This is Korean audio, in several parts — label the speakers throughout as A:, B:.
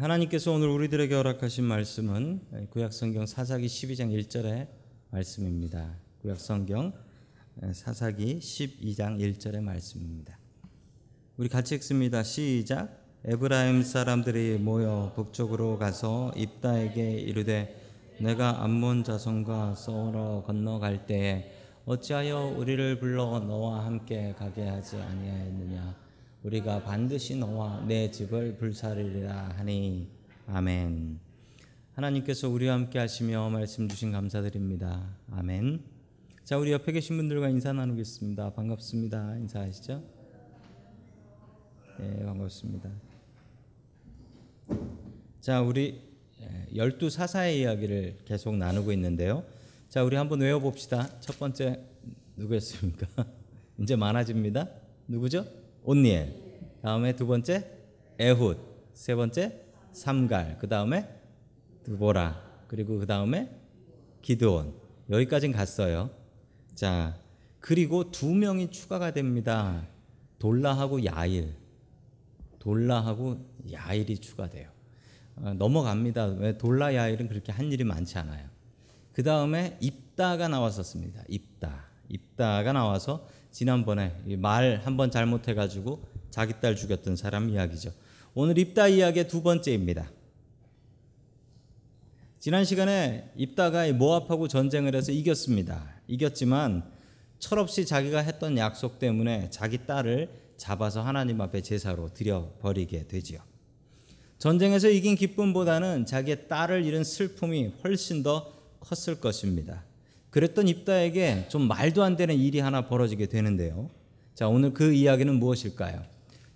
A: 하나님께서 오늘 우리들에게 허락하신 말씀은 구약성경 사사기 12장 1절의 말씀입니다. 구약성경 사사기 12장 1절의 말씀입니다. 우리 같이 읽습니다. 시작. 에브라임 사람들이 모여 북쪽으로 가서 입다에게 이르되 내가 암몬 자손과 서로 건너갈 때에 어찌하여 우리를 불러 너와 함께 가게 하지 아니하였느냐 우리가 반드시 너와 내 집을 불사르리라 하니 아멘. 하나님께서 우리와 함께 하시며 말씀 주신 감사드립니다. 아멘. 자, 우리 옆에 계신 분들과 인사 나누겠습니다. 반갑습니다. 인사하시죠? 네, 반갑습니다. 자, 우리 열두 사사의 이야기를 계속 나누고 있는데요. 자, 우리 한번 외워 봅시다. 첫 번째 누구였습니까? 이제 많아집니다. 누구죠? 온니엘. 다음에 두 번째 에훗. 세 번째 삼갈. 그 다음에 드보라. 그리고 그 다음에 기드온. 여기까지는 갔어요. 자, 그리고 두 명이 추가가 됩니다. 돌라하고 야일. 돌라하고 야일이 추가돼요. 어, 넘어갑니다. 왜 돌라 야일은 그렇게 한 일이 많지 않아요. 그 다음에 입다가 나왔었습니다. 입다. 입다가 나와서 지난번에 말 한 번 잘못해가지고 자기 딸 죽였던 사람 이야기죠. 오늘 입다 이야기의 두 번째입니다. 지난 시간에 입다가 모압하고 전쟁을 해서 이겼습니다. 이겼지만 철없이 자기가 했던 약속 때문에 자기 딸을 잡아서 하나님 앞에 제사로 드려 버리게 되지요. 전쟁에서 이긴 기쁨보다는 자기의 딸을 잃은 슬픔이 훨씬 더 컸을 것입니다. 그랬던 입다에게 좀 말도 안 되는 일이 하나 벌어지게 되는데요. 자, 오늘 그 이야기는 무엇일까요?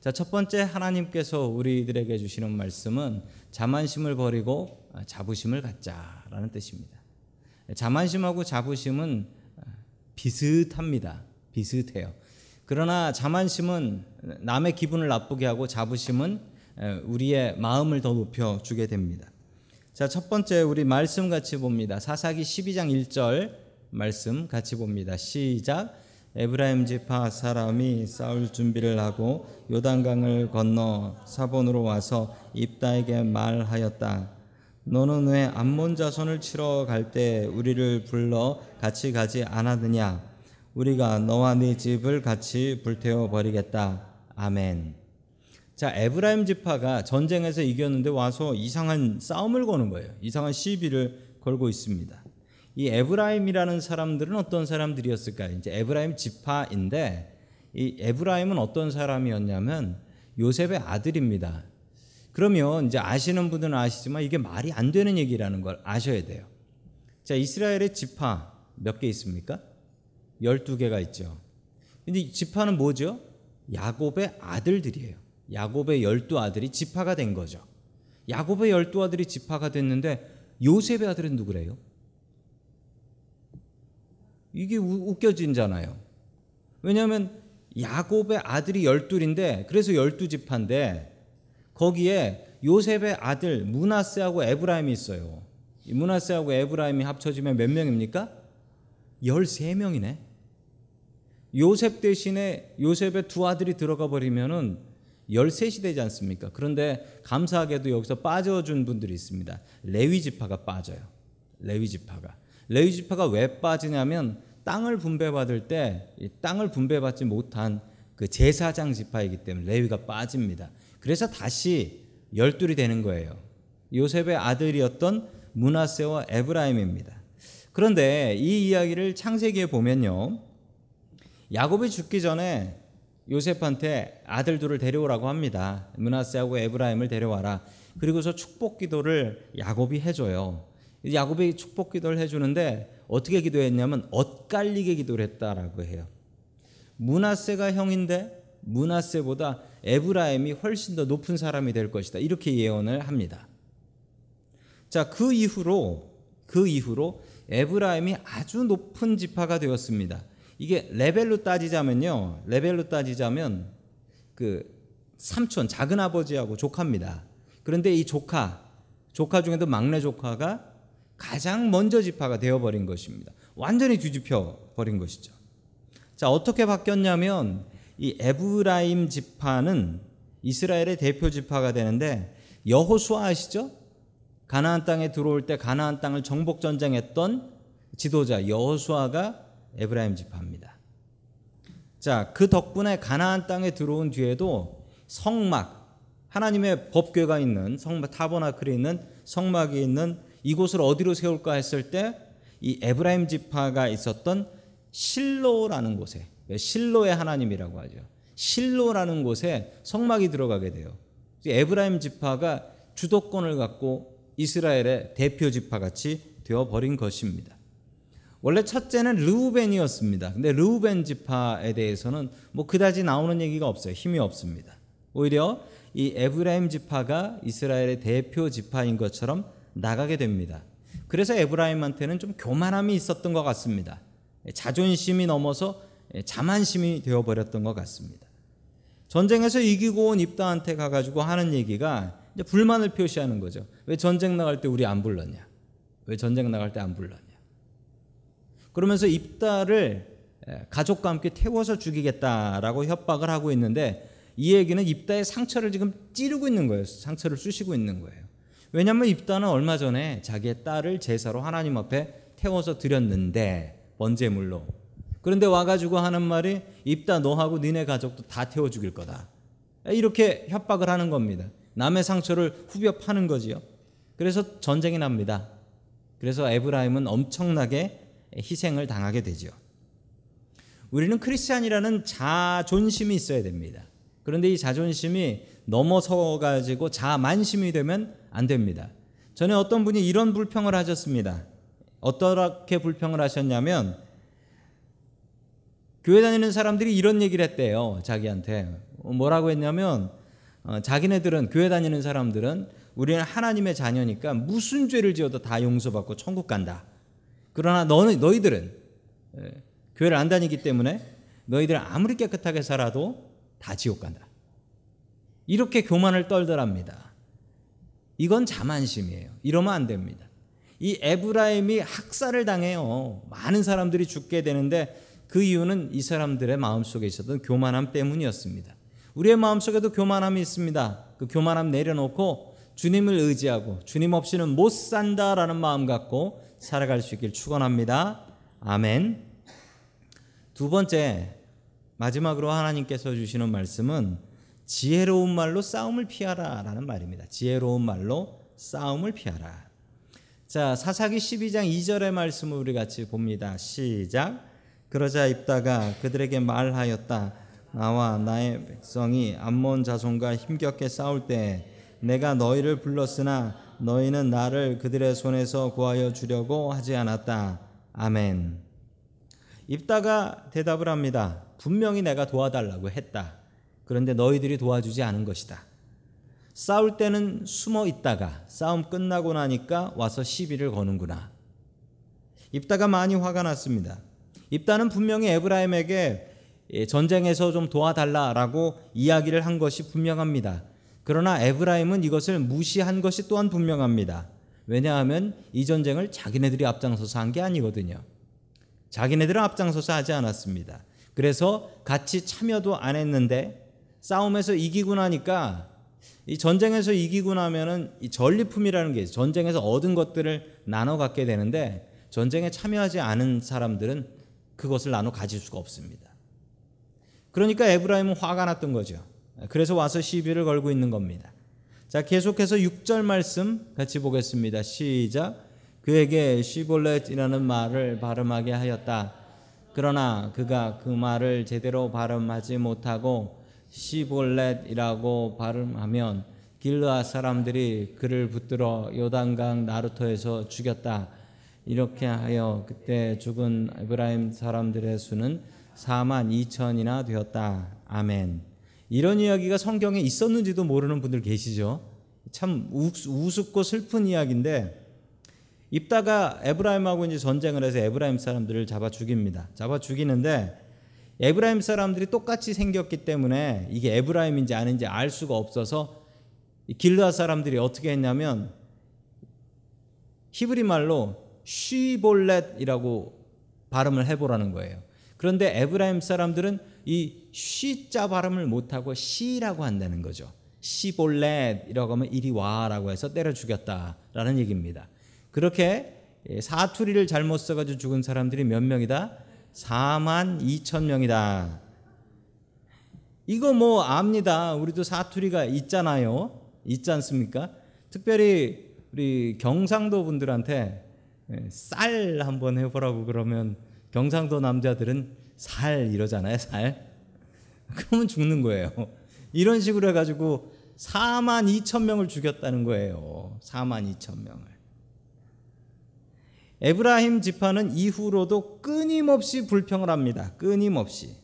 A: 자, 첫 번째 하나님께서 우리들에게 주시는 말씀은 자만심을 버리고 자부심을 갖자라는 뜻입니다. 자만심하고 자부심은 비슷합니다. 비슷해요. 그러나 자만심은 남의 기분을 나쁘게 하고 자부심은 우리의 마음을 더 높여 주게 됩니다. 자, 첫 번째 우리 말씀 같이 봅니다. 사사기 12장 1절 말씀 같이 봅니다. 시작. 에브라임 지파 사람이 싸울 준비를 하고 요단강을 건너 사본으로 와서 입다에게 말하였다. 너는 왜 암몬 자손을 치러 갈 때 우리를 불러 같이 가지 않았느냐? 우리가 너와 네 집을 같이 불태워 버리겠다. 아멘. 자, 에브라임 지파가 전쟁에서 이겼는데 와서 이상한 싸움을 거는 거예요. 이상한 시비를 걸고 있습니다. 이 에브라임이라는 사람들은 어떤 사람들이었을까요? 이제 에브라임 지파인데 이 에브라임은 어떤 사람이었냐면 요셉의 아들입니다. 그러면 이제 아시는 분들은 아시지만 이게 말이 안 되는 얘기라는 걸 아셔야 돼요. 자, 이스라엘의 지파 몇 개 있습니까? 12개가 있죠. 근데 지파는 뭐죠? 야곱의 아들들이에요. 야곱의 열두 아들이 지파가 된 거죠. 야곱의 열두 아들이 지파가 됐는데 요셉의 아들은 누구래요? 이게 웃겨진잖아요. 왜냐하면 야곱의 아들이 열둘인데 그래서 열두 지파인데 거기에 요셉의 아들 문하세하고 에브라임이 있어요. 문하세하고 에브라임이 합쳐지면 몇 명입니까? 13명이네. 요셉 대신에 요셉의 두 아들이 들어가 버리면은 13이 되지 않습니까? 그런데 감사하게도 여기서 빠져준 분들이 있습니다. 레위 지파가 빠져요. 레위 지파가. 레위 지파가 왜 빠지냐면 땅을 분배받을 때 땅을 분배받지 못한 그 제사장 지파이기 때문에 레위가 빠집니다. 그래서 다시 열둘이 되는 거예요. 요셉의 아들이었던 문하세와 에브라임입니다. 그런데 이 이야기를 창세기에 보면요. 야곱이 죽기 전에 요셉한테 아들 둘을 데려오라고 합니다. 문하세하고 에브라임을 데려와라. 그리고서 축복 기도를 야곱이 해줘요. 야곱이 축복 기도를 해주는데 어떻게 기도했냐면 엇갈리게 기도를 했다라고 해요. 문하세가 형인데 문하세보다 에브라임이 훨씬 더 높은 사람이 될 것이다. 이렇게 예언을 합니다. 자, 그 이후로 그 이후로 에브라임이 아주 높은 지파가 되었습니다. 이게 레벨로 따지자면요. 레벨로 따지자면 그 삼촌 작은 아버지하고 조카입니다. 그런데 이 조카 조카 중에도 막내 조카가 가장 먼저 지파가 되어 버린 것입니다. 완전히 뒤집혀 버린 것이죠. 자, 어떻게 바뀌었냐면 이 에브라임 지파는 이스라엘의 대표 지파가 되는데 여호수아 아시죠? 가나안 땅에 들어올 때 가나안 땅을 정복 전쟁했던 지도자 여호수아가 에브라임 지파입니다. 자, 그 덕분에 가나안 땅에 들어온 뒤에도 성막 하나님의 법궤가 있는 성막 타버나클이 있는 성막이 있는 이곳을 어디로 세울까 했을 때 이 에브라임 지파가 있었던 실로라는 곳에 실로의 하나님이라고 하죠. 실로라는 곳에 성막이 들어가게 돼요. 에브라임 지파가 주도권을 갖고 이스라엘의 대표 지파 같이 되어 버린 것입니다. 원래 첫째는 르우벤이었습니다. 근데 르우벤 지파에 대해서는 뭐 그다지 나오는 얘기가 없어요. 힘이 없습니다. 오히려 이 에브라임 지파가 이스라엘의 대표 지파인 것처럼 나가게 됩니다. 그래서 에브라임한테는 좀 교만함이 있었던 것 같습니다. 자존심이 넘어서 자만심이 되어버렸던 것 같습니다. 전쟁에서 이기고 온 입다한테 가가지고 하는 얘기가 이제 불만을 표시하는 거죠. 왜 전쟁 나갈 때 우리 안 불렀냐? 왜 전쟁 나갈 때 안 불렀냐? 그러면서 입다를 가족과 함께 태워서 죽이겠다라고 협박을 하고 있는데 이 얘기는 입다의 상처를 지금 찌르고 있는 거예요. 상처를 쑤시고 있는 거예요. 왜냐하면 입다는 얼마 전에 자기의 딸을 제사로 하나님 앞에 태워서 드렸는데 번제물로 그런데 와가지고 하는 말이 입다 너하고 니네 가족도 다 태워 죽일 거다. 이렇게 협박을 하는 겁니다. 남의 상처를 후벼 파는 거지요. 그래서 전쟁이 납니다. 그래서 에브라임은 엄청나게 희생을 당하게 되죠. 우리는 크리스찬이라는 자존심이 있어야 됩니다. 그런데 이 자존심이 넘어서 가지고 자만심이 되면 안 됩니다. 전에 어떤 분이 이런 불평을 하셨습니다. 어떻게 불평을 하셨냐면 교회 다니는 사람들이 이런 얘기를 했대요. 자기한테 뭐라고 했냐면 어, 자기네들은 교회 다니는 사람들은 우리는 하나님의 자녀니까 무슨 죄를 지어도 다 용서받고 천국 간다. 그러나 너는 너희들은 예, 교회를 안 다니기 때문에 너희들은 아무리 깨끗하게 살아도 다 지옥 간다. 이렇게 교만을 떨더랍니다. 이건 자만심이에요. 이러면 안 됩니다. 이 에브라임이 학살을 당해요. 많은 사람들이 죽게 되는데 그 이유는 이 사람들의 마음속에 있었던 교만함 때문이었습니다. 우리의 마음속에도 교만함이 있습니다. 그 교만함 내려놓고 주님을 의지하고 주님 없이는 못 산다라는 마음 갖고 살아갈 수 있길 축원합니다. 아멘. 두 번째 마지막으로 하나님께서 주시는 말씀은 지혜로운 말로 싸움을 피하라라는 말입니다. 지혜로운 말로 싸움을 피하라. 자, 사사기 12장 2절의 말씀을 우리 같이 봅니다. 시작. 그러자 입다가 그들에게 말하였다. 나와 나의 백성이 암몬 자손과 힘겹게 싸울 때 내가 너희를 불렀으나 너희는 나를 그들의 손에서 구하여 주려고 하지 않았다. 아멘. 입다가 대답을 합니다. 분명히 내가 도와달라고 했다. 그런데 너희들이 도와주지 않은 것이다. 싸울 때는 숨어 있다가 싸움 끝나고 나니까 와서 시비를 거는구나. 입다가 많이 화가 났습니다. 입다는 분명히 에브라임에게 전쟁에서 좀 도와달라라고 이야기를 한 것이 분명합니다. 그러나 에브라임은 이것을 무시한 것이 또한 분명합니다. 왜냐하면 이 전쟁을 자기네들이 앞장서서 한 게 아니거든요. 자기네들은 앞장서서 하지 않았습니다. 그래서 같이 참여도 안 했는데 싸움에서 이기고 나니까 이 전쟁에서 이기고 나면은 이 전리품이라는 게 전쟁에서 얻은 것들을 나눠 갖게 되는데 전쟁에 참여하지 않은 사람들은 그것을 나눠 가질 수가 없습니다. 그러니까 에브라임은 화가 났던 거죠. 그래서 와서 시비를 걸고 있는 겁니다. 자, 계속해서 6절 말씀 같이 보겠습니다. 시작. 그에게 시볼렛이라는 말을 발음하게 하였다. 그러나 그가 그 말을 제대로 발음하지 못하고 시볼렛이라고 발음하면 길르아 사람들이 그를 붙들어 요단강 나루토에서 죽였다. 이렇게 하여 그때 죽은 에브라임 사람들의 수는 4만 2천이나 되었다. 아멘. 이런 이야기가 성경에 있었는지도 모르는 분들 계시죠? 참 우습고 슬픈 이야기인데 입다가 에브라임하고 이제 전쟁을 해서 에브라임 사람들을 잡아 죽입니다. 잡아 죽이는데 에브라임 사람들이 똑같이 생겼기 때문에 이게 에브라임인지 아닌지 알 수가 없어서 길르앗 사람들이 어떻게 했냐면 히브리 말로 쉬볼렛이라고 발음을 해보라는 거예요. 그런데 에브라임 사람들은 이 쉬자 발음을 못하고 시라고 한다는 거죠. 시볼렛이라고 하면 이리 와라고 해서 때려 죽였다라는 얘기입니다. 그렇게 사투리를 잘못 써가지고 죽은 사람들이 몇 명이다? 4만 2천 명이다. 이거 뭐 압니다. 우리도 사투리가 있잖아요. 있지 않습니까? 특별히 우리 경상도 분들한테 쌀 한번 해보라고 그러면 경상도 남자들은 살 이러잖아요. 살. 그러면 죽는 거예요. 이런 식으로 해가지고 4만 2천 명을 죽였다는 거예요. 4만 2천 명을. 에브라임 지파는 이후로도 끊임없이 불평을 합니다. 끊임없이.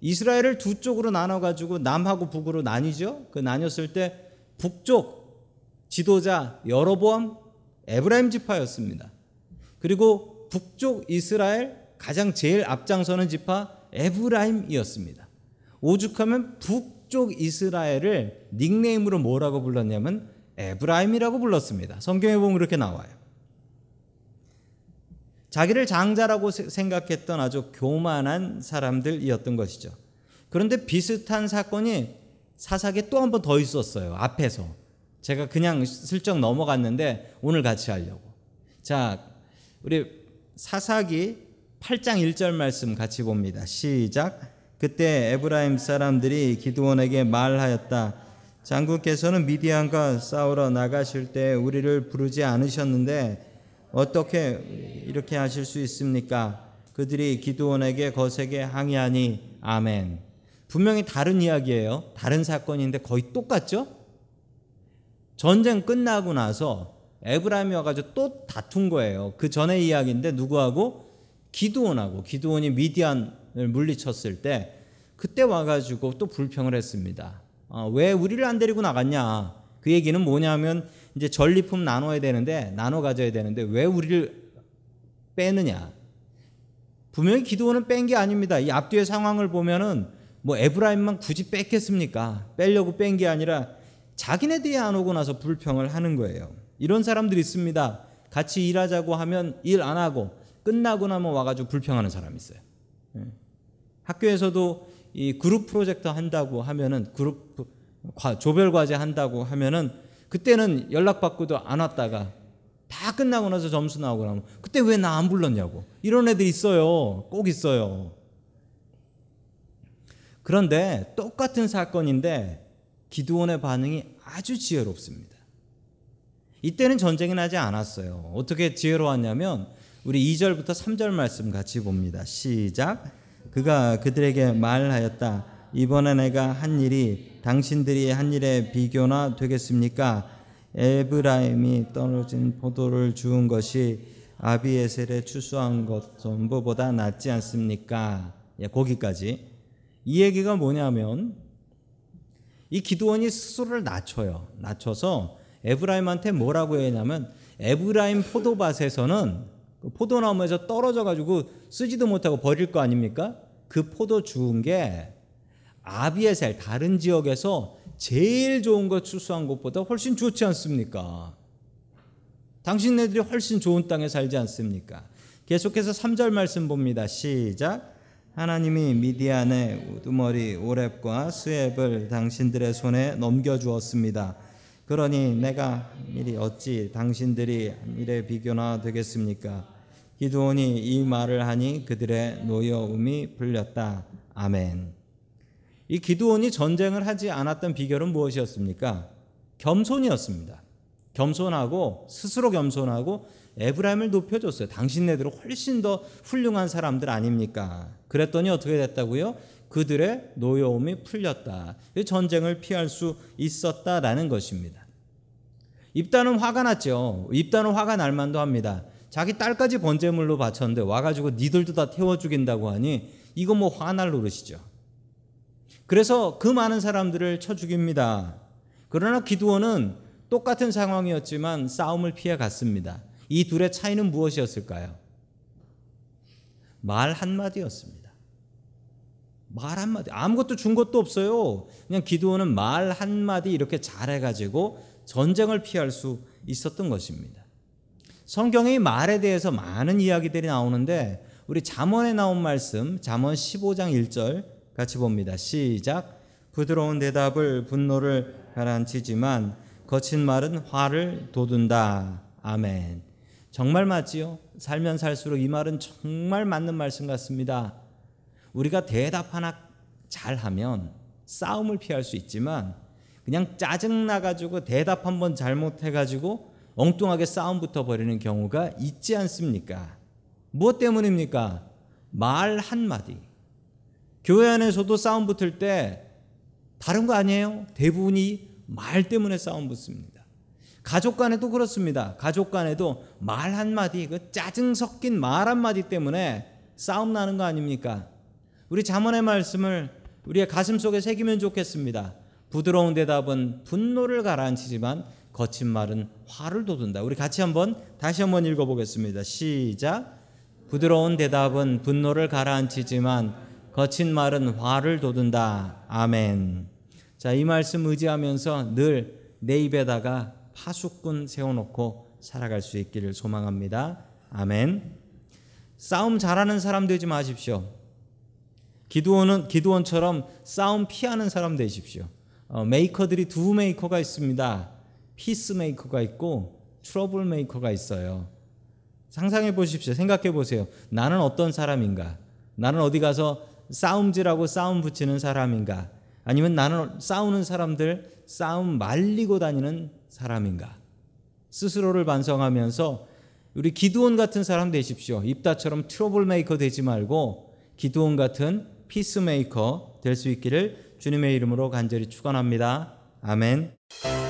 A: 이스라엘을 두 쪽으로 나눠 가지고 남하고 북으로 나뉘죠. 그 나뉘었을 때 북쪽 지도자 여로보암 에브라임 지파였습니다. 그리고 북쪽 이스라엘 가장 제일 앞장서는 지파 에브라임이었습니다. 오죽하면 북쪽 이스라엘을 닉네임으로 뭐라고 불렀냐면 에브라임이라고 불렀습니다. 성경에 보면 그렇게 나와요. 자기를 장자라고 생각했던 아주 교만한 사람들이었던 것이죠. 그런데 비슷한 사건이 사사기에 또 한 번 더 있었어요. 앞에서. 제가 그냥 슬쩍 넘어갔는데 오늘 같이 하려고. 자, 우리 사사기 8장 1절 말씀 같이 봅니다. 시작. 그때 에브라임 사람들이 기드온에게 말하였다. 장군께서는 미디안과 싸우러 나가실 때 우리를 부르지 않으셨는데 어떻게 이렇게 하실 수 있습니까? 그들이 기드온에게 거세게 항의하니 아멘. 분명히 다른 이야기예요. 다른 사건인데 거의 똑같죠? 전쟁 끝나고 나서 에브라임이 와가지고 또 다툰 거예요. 그 전의 이야기인데 누구하고 기드온하고 기드온이 미디안을 물리쳤을 때 그때 와가지고 또 불평을 했습니다. 어, 왜 우리를 안 데리고 나갔냐? 그 얘기는 뭐냐면 이제 전리품 나눠야 되는데 나눠 가져야 되는데 왜 우리를 빼느냐? 분명히 기도원은 뺀 게 아닙니다. 이 앞뒤의 상황을 보면은 뭐 에브라임만 굳이 뺐겠습니까? 빼려고 뺀 게 아니라 자기네들이 안 오고 나서 불평을 하는 거예요. 이런 사람들이 있습니다. 같이 일하자고 하면 일 안 하고 끝나고 나면 와가지고 불평하는 사람이 있어요. 예. 학교에서도 이 그룹 프로젝트 한다고 하면은 그룹 조별 과제 한다고 하면은 그때는 연락받고도 안 왔다가 다 끝나고 나서 점수 나오고 나면 그때 왜 나 안 불렀냐고 이런 애들 있어요. 꼭 있어요. 그런데 똑같은 사건인데 기드온의 반응이 아주 지혜롭습니다. 이때는 전쟁이 나지 않았어요. 어떻게 지혜로웠냐면 우리 2절부터 3절 말씀 같이 봅니다. 시작. 그가 그들에게 말하였다. 이번에 내가 한 일이 당신들이 한 일에 비교나 되겠습니까? 에브라임이 떨어진 포도를 주운 것이 아비에셀에 추수한 것 전부보다 낫지 않습니까? 예, 거기까지. 이 얘기가 뭐냐면 이 기도원이 스스로를 낮춰요. 낮춰서 에브라임한테 뭐라고 했냐면 에브라임 포도밭에서는 그 포도나무에서 떨어져 가지고 쓰지도 못하고 버릴 거 아닙니까? 그 포도 주운 게 아비에셀 다른 지역에서 제일 좋은 것 추수한 것보다 훨씬 좋지 않습니까? 당신네들이 훨씬 좋은 땅에 살지 않습니까? 계속해서 3절 말씀 봅니다. 시작. 하나님이 미디안의 우두머리 오렙과 스웹을 당신들의 손에 넘겨 주었습니다. 그러니 내가 일이 어찌 당신들이 일에 비교나 되겠습니까? 기드온이 이 말을 하니 그들의 노여움이 풀렸다. 아멘. 이 기드온이 전쟁을 하지 않았던 비결은 무엇이었습니까? 겸손이었습니다. 겸손하고 스스로 겸손하고 에브라임을 높여줬어요. 당신네들은 훨씬 더 훌륭한 사람들 아닙니까? 그랬더니 어떻게 됐다고요? 그들의 노여움이 풀렸다. 전쟁을 피할 수 있었다라는 것입니다. 입단은 화가 났죠. 입단은 화가 날 만도 합니다. 자기 딸까지 번제물로 바쳤는데 와가지고 니들도 다 태워 죽인다고 하니 이거 뭐 화날 노릇이죠. 그래서 그 많은 사람들을 쳐 죽입니다. 그러나 기드원은 똑같은 상황이었지만 싸움을 피해 갔습니다. 이 둘의 차이는 무엇이었을까요? 말 한마디였습니다. 말 한마디. 아무것도 준 것도 없어요. 그냥 기드원은 말 한마디 이렇게 잘해가지고 전쟁을 피할 수 있었던 것입니다. 성경의 말에 대해서 많은 이야기들이 나오는데 우리 잠언에 나온 말씀 잠언 15장 1절 같이 봅니다. 시작. 부드러운 대답을 분노를 가라앉히지만 거친 말은 화를 돋운다. 아멘. 정말 맞지요? 살면 살수록 이 말은 정말 맞는 말씀 같습니다. 우리가 대답 하나 잘하면 싸움을 피할 수 있지만 그냥 짜증 나가지고 대답 한번 잘못해가지고 엉뚱하게 싸움부터 벌이는 경우가 있지 않습니까? 무엇 때문입니까? 말 한마디. 교회 안에서도 싸움 붙을 때 다른 거 아니에요? 대부분이 말 때문에 싸움 붙습니다. 가족 간에도 그렇습니다. 가족 간에도 말 한마디, 그 짜증 섞인 말 한마디 때문에 싸움 나는 거 아닙니까? 우리 자문의 말씀을 우리의 가슴 속에 새기면 좋겠습니다. 부드러운 대답은 분노를 가라앉히지만 거친 말은 화를 돋운다. 우리 같이 한번 다시 한번 읽어보겠습니다. 시작. 부드러운 대답은 분노를 가라앉히지만 거친 말은 화를 돋운다. 아멘. 자, 이 말씀 의지하면서 늘 내 입에다가 파수꾼 세워놓고 살아갈 수 있기를 소망합니다. 아멘. 싸움 잘하는 사람 되지 마십시오. 기드온은 기드온처럼 싸움 피하는 사람 되십시오. 어, 메이커들이 두 메이커가 있습니다. peace maker가 있고 trouble maker가 있어요. 상상해 보십시오. 생각해 보세요. 나는 어떤 사람인가? 나는 어디 가서 싸움질하고 싸움 붙이는 사람인가? 아니면 나는 싸우는 사람들 싸움 말리고 다니는 사람인가? 스스로를 반성하면서 우리 기드온 같은 사람 되십시오. 입다처럼 trouble maker 되지 말고 기드온 같은 peace maker 될 수 있기를 주님의 이름으로 간절히 축원합니다. 아멘.